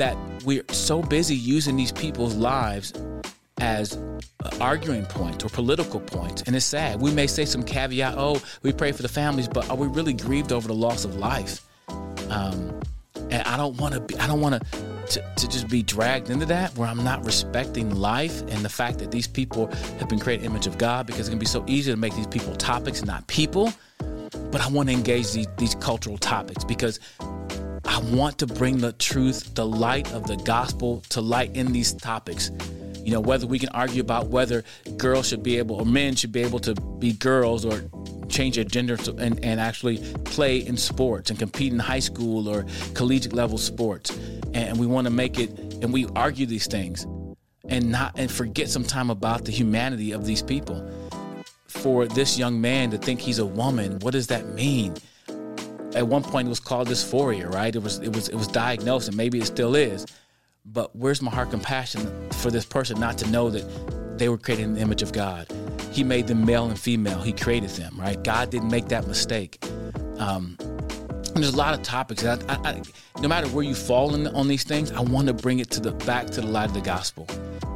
that we're so busy using these people's lives as arguing points or political points. And it's sad. We may say some caveat, oh, we pray for the families, but are we really grieved over the loss of life? Um, and I don't want to be, I don't want to to just be dragged into that where I'm not respecting life and the fact that these people have been created image of God because it's gonna be so easy to make these people topics, not people. But I want to engage these, these cultural topics because I want to bring the truth, the light of the gospel to light in these topics. You know, whether we can argue about whether girls should be able or men should be able to be girls or change their gender to, and, and actually play in sports and compete in high school or collegiate level sports. And we want to make it, and we argue these things and not and forget some time about the humanity of these people. For this young man to think he's a woman, what does that mean? At one point, it was called dysphoria, right? It was it was it was diagnosed, and maybe it still is. But where's my heart compassion for this person not to know that they were created in the image of God? He made them male and female. He created them, right? God didn't make that mistake. Um, and there's a lot of topics. I, I, I, no matter where you fall in, on these things, I want to bring it to the back to the light of the gospel.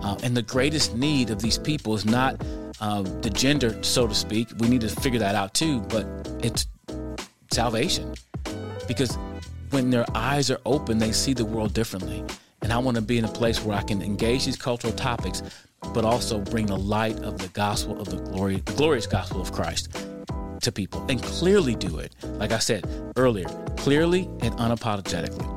Uh, and the greatest need of these people is not uh, the gender, so to speak. We need to figure that out too. But it's salvation, because when their eyes are open, they see the world differently. And I want to be in a place where I can engage these cultural topics, but also bring the light of the gospel of the glory, the glorious gospel of Christ to people and clearly do it. Like I said earlier, clearly and unapologetically.